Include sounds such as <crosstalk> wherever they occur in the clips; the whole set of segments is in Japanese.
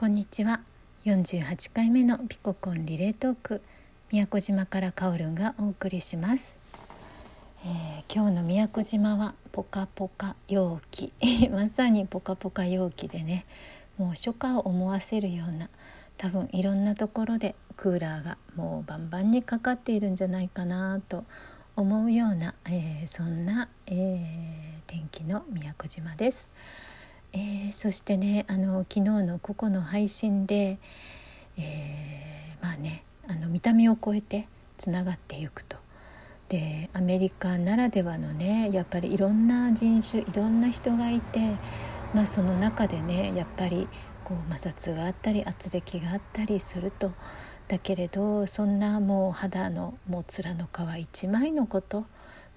こんにちは。48回目のピココンリレートーク宮古島からカオルンがお送りします、えー、今日の宮古島はポカポカ陽気。<laughs> まさにポカポカ陽気でねもう初夏を思わせるような多分いろんなところでクーラーがもうバンバンにかかっているんじゃないかなと思うような、えー、そんな、えー、天気の宮古島です。えー、そしてねあの昨日のここの配信で、えー、まあねあの見た目を超えてつながっていくと。でアメリカならではのねやっぱりいろんな人種いろんな人がいて、まあ、その中でねやっぱりこう摩擦があったり圧力があったりするとだけれどそんなもう肌のもう面の皮一枚のこと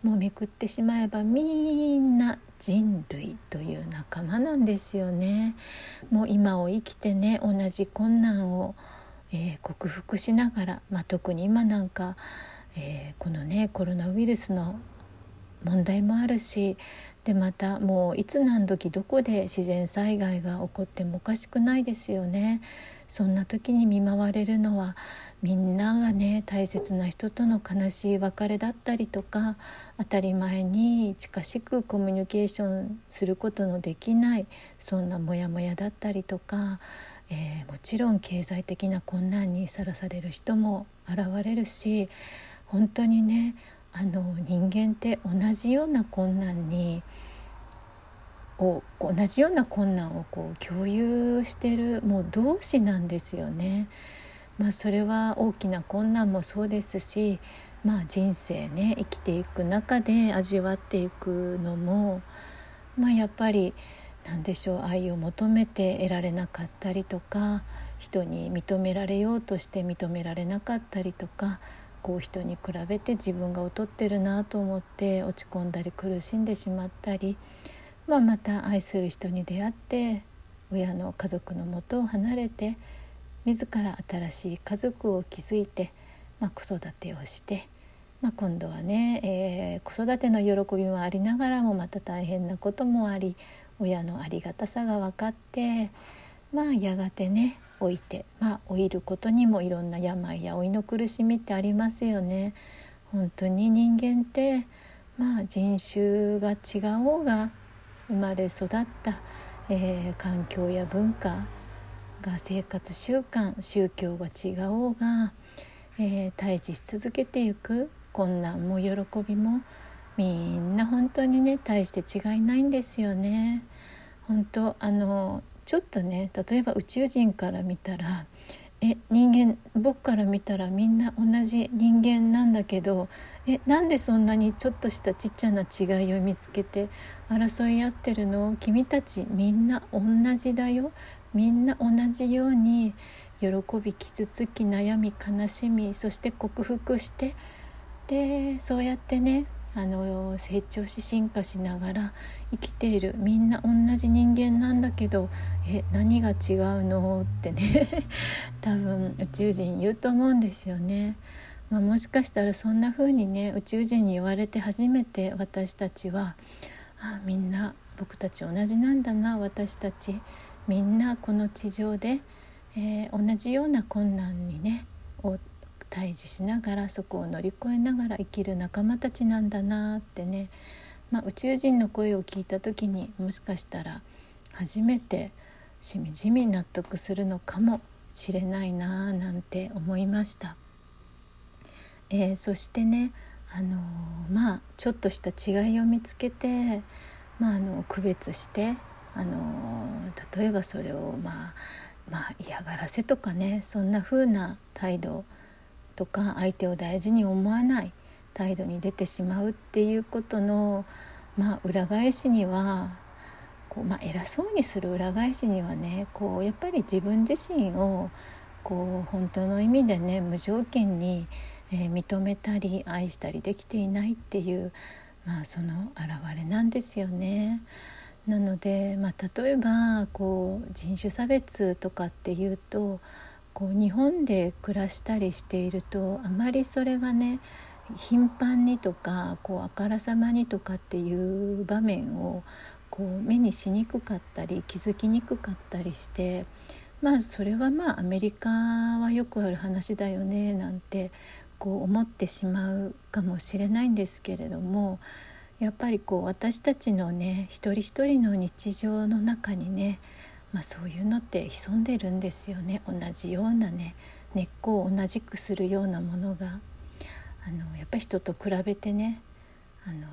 もうめくってしまえばみんな人類という仲間なんですよね。もう今を生きてね同じ困難を、えー、克服しながら、まあ、特に今なんか、えー、このねコロナウイルスの問題もあるしでまたもういつ何時どこで自然災害が起こってもおかしくないですよね。そんな時に見舞われるのはみんながね大切な人との悲しい別れだったりとか当たり前に近しくコミュニケーションすることのできないそんなモヤモヤだったりとか、えー、もちろん経済的な困難にさらされる人も現れるし本当にねあの人間って同じような困難にを同じような困難をこう共有してるもう同志なんですよね。まあ、それは大きな困難もそうですし、まあ、人生ね生きていく中で味わっていくのも、まあ、やっぱり何でしょう愛を求めて得られなかったりとか人に認められようとして認められなかったりとかこう人に比べて自分が劣ってるなと思って落ち込んだり苦しんでしまったり、まあ、また愛する人に出会って親の家族のもとを離れて自ら新しい家族を築いて、まあ、子育てをして、まあ、今度はね、えー、子育ての喜びもありながらもまた大変なこともあり親のありがたさが分かってまあやがてね老いてまあ老いることにもいろんな病や老いの苦しみってありますよね。本当に人間ってまあ人種が違おうが生まれ育った、えー、環境や文化が生活習慣宗教が違おうが、えー、対峙し続けていく困難も喜びもみんな本当にね大して違いないんですよね。本当あのちょっとね例えば宇宙人から見たらえ人間僕から見たらみんな同じ人間なんだけどえなんでそんなにちょっとしたちっちゃな違いを見つけて争い合ってるの？君たちみんな同じだよ。みんな同じように喜び傷つき悩み悲しみそして克服してでそうやってねあの成長し進化しながら生きているみんな同じ人間なんだけどえ何が違うの？ってね。<laughs> 多分宇宙人言うと思うんですよね。まあ、もしかしたらそんな風にね宇宙人に言われて初めて私たちはあみんな僕たち同じなんだな。私たちみんなこの地上で、えー、同じような困難にねを対峙しながらそこを乗り越えながら生きる仲間たちなんだなってね、まあ、宇宙人の声を聞いた時にもしかしたら初めてしみじみ納得するのかもしれないなあなんて思いました。えー、そしてねあのー、まあちょっとした違いを見つけて、まあ、あの区別してあの例えばそれをまあまあ嫌がらせとかねそんな風な態度とか相手を大事に思わない態度に出てしまうっていうことの、まあ、裏返しにはこう、まあ、偉そうにする裏返しにはねこうやっぱり自分自身をこう本当の意味でね無条件に、えー、認めたり愛したりできていないっていう、まあ、その表れなんですよね。なので、まあ、例えばこう人種差別とかっていうとこう日本で暮らしたりしているとあまりそれがね頻繁にとかこうあからさまにとかっていう場面をこう目にしにくかったり気づきにくかったりしてまあそれはまあアメリカはよくある話だよねなんてこう思ってしまうかもしれないんですけれどもやっぱりこう私たちのね一人一人の日常の中にね、まあ、そういうのって潜んでるんですよね。同じようなね根っこを同じくするようなものが。あのやっぱり人と比べてねあの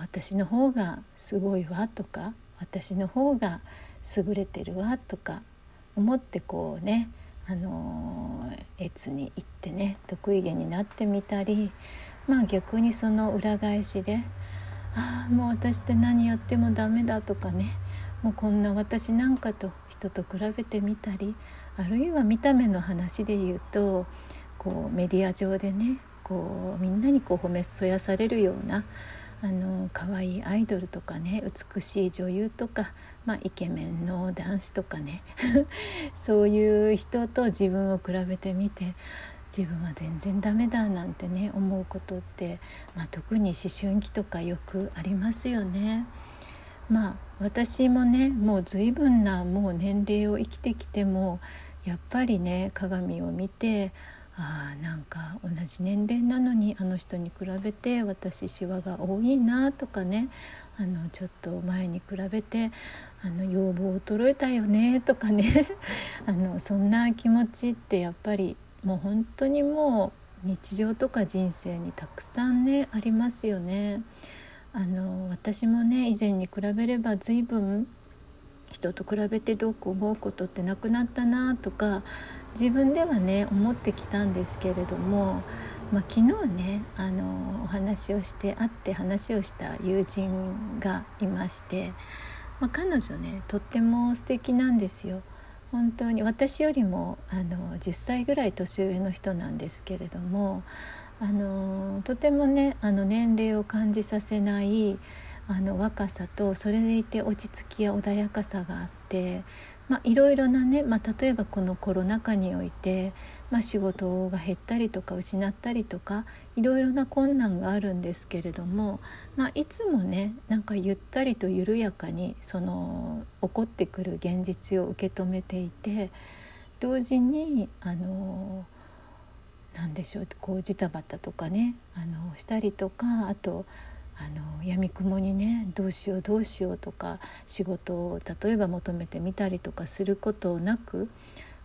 私の方がすごいわとか私の方が優れてるわとか思ってこうねあの越に行ってね得意げになってみたりまあ逆にその裏返しでああもう私って何やってもダメだとかねもうこんな私なんかと人と比べてみたりあるいは見た目の話で言うとこうメディア上でねこうみんなにこう褒めそやされるようなあの可愛いアイドルとかね美しい女優とか、まあ、イケメンの男子とかね <laughs> そういう人と自分を比べてみて自分は全然ダメだなんてね思うことって、まあ、特に思春期とかよくありますよね。まあ私もねもう随分なもう年齢を生きてきてもやっぱりね鏡を見てあなんか同じ年齢なのにあの人に比べて私シワが多いなとかねあのちょっと前に比べてあの要望衰えたよねとかね <laughs> あのそんな気持ちってやっぱりもう本当にもう日常とか人生にたくさんねありますよね。あの私もね以前に比べれば随分人と比べてどうこう思うことってなくなったなとか自分ではね思ってきたんですけれども、まあ、昨日ねあのお話をして会って話をした友人がいまして、まあ、彼女ねとっても素敵なんですよ。本当に私よりもあの10歳ぐらい年上の人なんですけれどもあのとてもねあの年齢を感じさせないあの若さとそれでいて落ち着きや穏やかさがあって、まあ、いろいろなね、まあ、例えばこのコロナ禍において、まあ、仕事が減ったりとか失ったりとかいろいろな困難があるんですけれども、まあ、いつもねなんかゆったりと緩やかにその起こってくる現実を受け止めていて同時にあの何でしょうこうジタバタとかねあのしたりとかあとあの闇雲にねどうしようどうしようとか仕事を例えば求めてみたりとかすることなく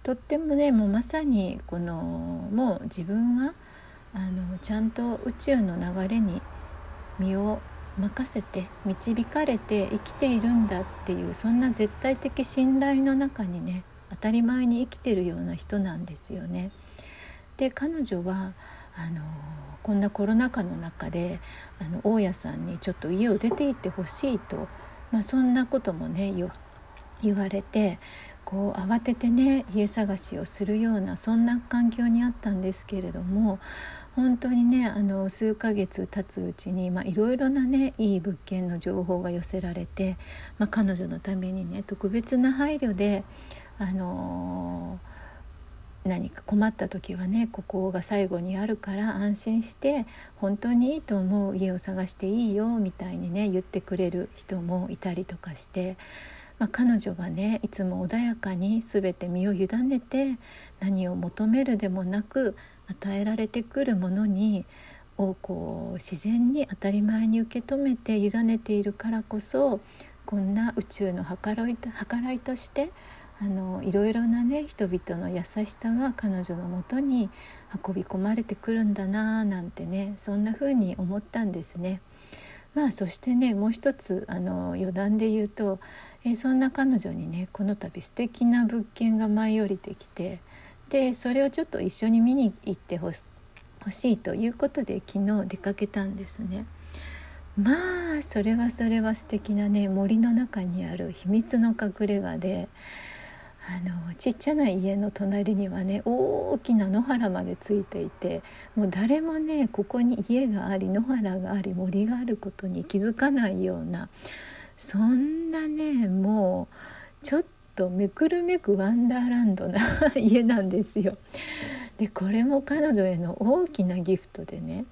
とってもねもうまさにこのもう自分はあのちゃんと宇宙の流れに身を任せて導かれて生きているんだっていうそんな絶対的信頼の中にね当たり前に生きてるような人なんですよね。で彼女はあのこんなコロナ禍の中であの大家さんにちょっと家を出て行ってほしいと、まあ、そんなこともね言われてこう慌ててね家探しをするようなそんな環境にあったんですけれども本当にねあの数ヶ月経つうちにいろいろなねいい物件の情報が寄せられて、まあ、彼女のためにね特別な配慮であのー何か困った時はねここが最後にあるから安心して本当にいいと思う家を探していいよみたいにね言ってくれる人もいたりとかして、まあ、彼女がねいつも穏やかに全て身を委ねて何を求めるでもなく与えられてくるものにをこう自然に当たり前に受け止めて委ねているからこそこんな宇宙の計らい計らいとしてあのいろいろなね人々の優しさが彼女のもとに運び込まれてくるんだななんてねそんな風に思ったんですね。まあそしてねもう一つあの余談で言うと、えそんな彼女にねこの度素敵な物件が舞い降りてきてでそれをちょっと一緒に見に行ってほしいということで昨日出かけたんですね。まあそれはそれは素敵なね森の中にある秘密の隠れ家であのちっちゃな家の隣にはね大きな野原までついていてもう誰もねここに家があり野原があり森があることに気づかないようなそんなねもうちょっとめくるめくワンダーランドな家なんですよ。でこれも彼女への大きなギフトでね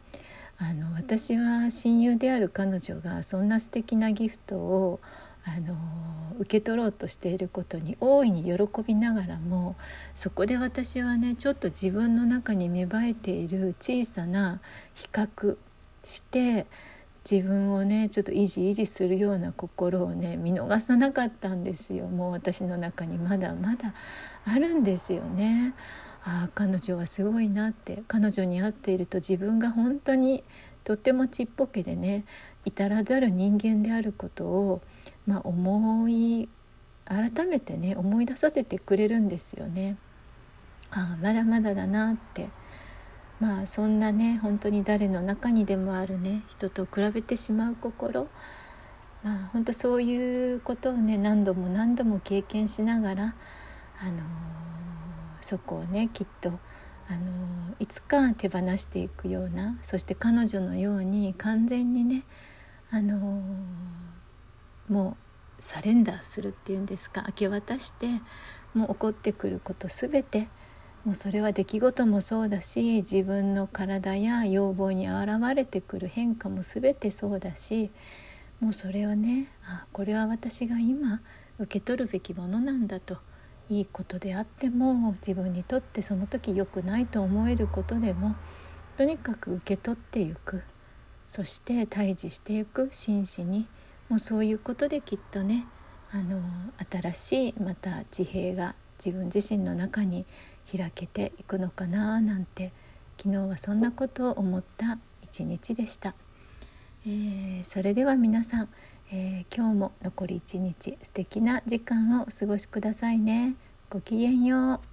あの私は親友である彼女がそんな素敵なギフトをあの受け取ろうとしていることに大いに喜びながらもそこで私はねちょっと自分の中に芽生えている小さな比較して自分をねちょっと維持維持するような心をね見逃さなかったんですよもう私の中にまだまだあるんですよね。ああ彼女はすごいなって彼女に会っていると自分が本当にとってもちっぽけでね至らざる人間であることを、まあ、思い改めてね思い出させてくれるんですよね。ああまだまだだなってまあそんなね本当に誰の中にでもあるね人と比べてしまう心まあ本当そういうことをね何度も何度も経験しながら、あのー、そこをねきっとあのいつか手放していくようなそして彼女のように完全にねあのもうサレンダーするっていうんですか？明け渡してもう起こってくること全てもうそれは出来事もそうだし自分の体や要望に現れてくる変化も全てそうだしもうそれをねあこれは私が今受け取るべきものなんだと。いいことであっても自分にとってその時良くないと思えることでもとにかく受け取っていくそして対峙していく真摯にもうそういうことできっとねあの新しいまた地平が自分自身の中に開けていくのかななんて昨日はそんなことを思った一日でした、えー、それでは皆さんえー、今日も残り一日素敵な時間をお過ごしくださいね。ごきげんよう。